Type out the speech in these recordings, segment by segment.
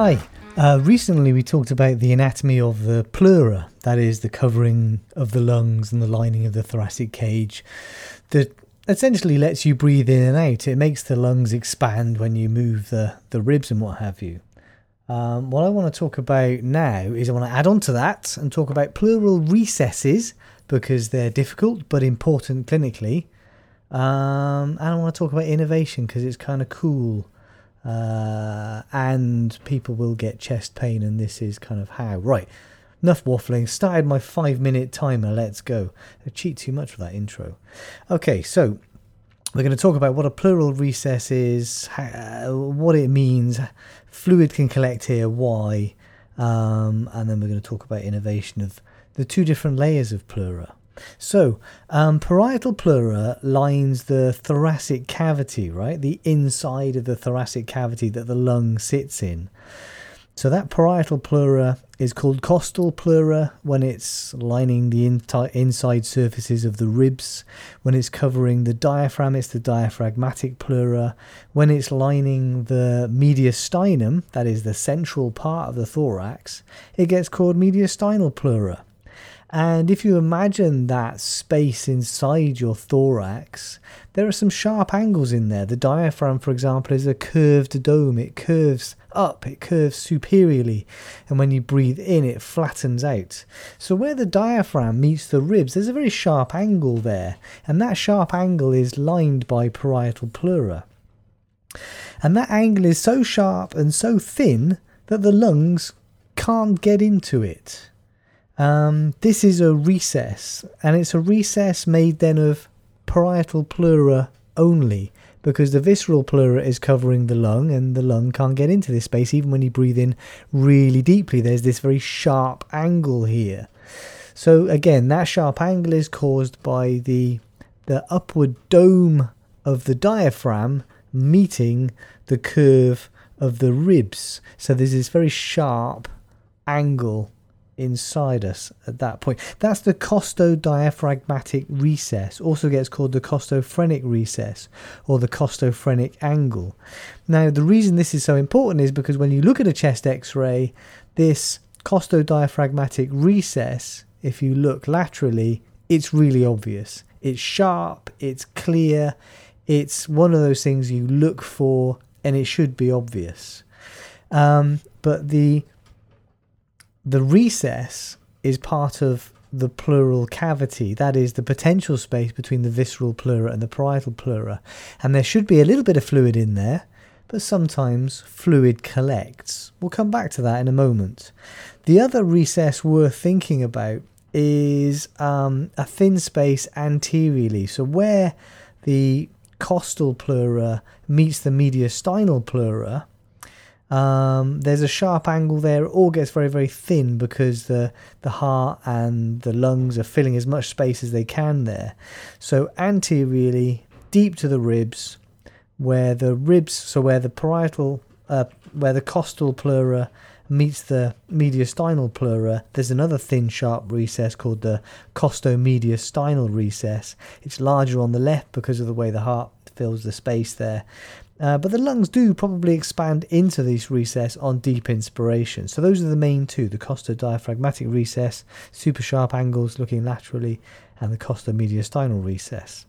Hi. Uh, recently, we talked about the anatomy of the pleura, that is, the covering of the lungs and the lining of the thoracic cage, that essentially lets you breathe in and out. It makes the lungs expand when you move the, the ribs and what have you. Um, what I want to talk about now is I want to add on to that and talk about pleural recesses because they're difficult but important clinically. Um, and I want to talk about innervation because it's kind of cool uh, and people will get chest pain, and this is kind of how. Right, enough waffling. Started my five minute timer. Let's go. I cheat too much for that intro. Okay, so we're going to talk about what a pleural recess is, how, what it means, fluid can collect here, why, um, and then we're going to talk about innervation of the two different layers of pleura. So, um, parietal pleura lines the thoracic cavity, right? The inside of the thoracic cavity that the lung sits in. So, that parietal pleura is called costal pleura when it's lining the inside surfaces of the ribs. When it's covering the diaphragm, it's the diaphragmatic pleura. When it's lining the mediastinum, that is the central part of the thorax, it gets called mediastinal pleura. And if you imagine that space inside your thorax, there are some sharp angles in there. The diaphragm, for example, is a curved dome. It curves up, it curves superiorly. And when you breathe in, it flattens out. So where the diaphragm meets the ribs, there's a very sharp angle there. And that sharp angle is lined by parietal pleura. And that angle is so sharp and so thin that the lungs can't get into it. Um, this is a recess, and it's a recess made then of parietal pleura only, because the visceral pleura is covering the lung, and the lung can't get into this space even when you breathe in really deeply. There's this very sharp angle here. So again, that sharp angle is caused by the the upward dome of the diaphragm meeting the curve of the ribs. So there's this very sharp angle inside us at that point. That's the costodiaphragmatic recess, also gets called the costophrenic recess or the costophrenic angle. Now, the reason this is so important is because when you look at a chest x ray, this costodiaphragmatic recess, if you look laterally, it's really obvious. It's sharp, it's clear, it's one of those things you look for, and it should be obvious. Um, but the the recess is part of the pleural cavity, that is the potential space between the visceral pleura and the parietal pleura. And there should be a little bit of fluid in there, but sometimes fluid collects. We'll come back to that in a moment. The other recess worth thinking about is um, a thin space anteriorly. So where the costal pleura meets the mediastinal pleura, um, there's a sharp angle there. It all gets very, very thin because the the heart and the lungs are filling as much space as they can there. So anteriorly, deep to the ribs, where the ribs, so where the parietal, uh, where the costal pleura meets the mediastinal pleura, there's another thin, sharp recess called the costomediastinal recess. It's larger on the left because of the way the heart fills the space there. Uh, but the lungs do probably expand into this recess on deep inspiration. So those are the main two, the costodiaphragmatic recess, super sharp angles looking laterally, and the costomediastinal recess.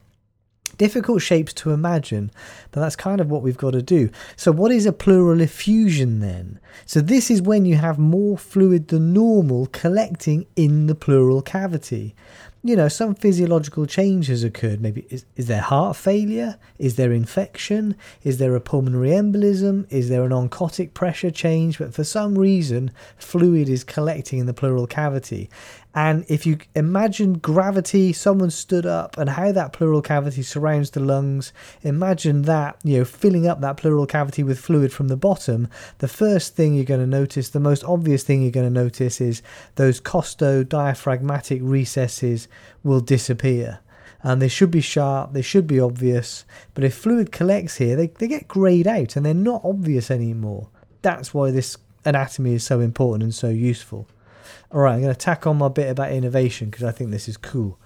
Difficult shapes to imagine, but that's kind of what we've got to do. So, what is a pleural effusion then? So, this is when you have more fluid than normal collecting in the pleural cavity you know, some physiological change has occurred. Maybe is, is there heart failure? Is there infection? Is there a pulmonary embolism? Is there an oncotic pressure change? But for some reason, fluid is collecting in the pleural cavity. And if you imagine gravity, someone stood up, and how that pleural cavity surrounds the lungs, imagine that, you know, filling up that pleural cavity with fluid from the bottom. The first thing you're going to notice, the most obvious thing you're going to notice is those costodiaphragmatic recesses will disappear. And they should be sharp, they should be obvious. But if fluid collects here, they, they get grayed out and they're not obvious anymore. That's why this anatomy is so important and so useful. All right, I'm going to tack on my bit about innervation because I think this is cool.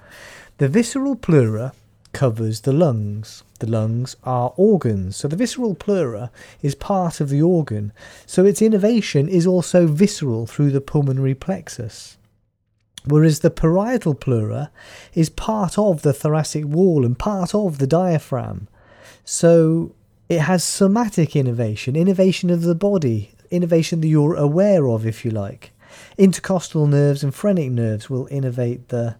The visceral pleura covers the lungs. The lungs are organs, so the visceral pleura is part of the organ, so its innervation is also visceral through the pulmonary plexus. Whereas the parietal pleura is part of the thoracic wall and part of the diaphragm. So it has somatic innervation, innervation of the body, innervation that you're aware of, if you like. Intercostal nerves and phrenic nerves will innervate the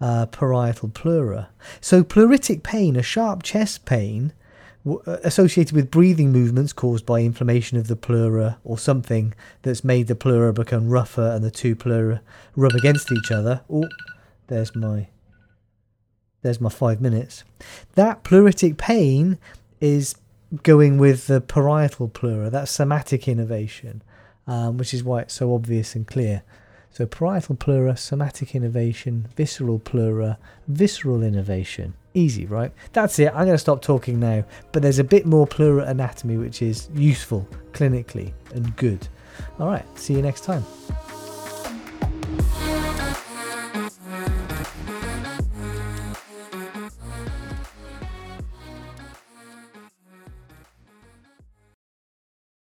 uh, parietal pleura. So, pleuritic pain, a sharp chest pain w- uh, associated with breathing movements caused by inflammation of the pleura or something that's made the pleura become rougher and the two pleura rub against each other. Oh, there's my there's my five minutes. That pleuritic pain is going with the parietal pleura, that somatic innervation, um, which is why it's so obvious and clear. So parietal pleura, somatic innervation, visceral pleura, visceral innervation. Easy, right? That's it. I'm going to stop talking now. But there's a bit more pleura anatomy which is useful clinically and good. All right, see you next time.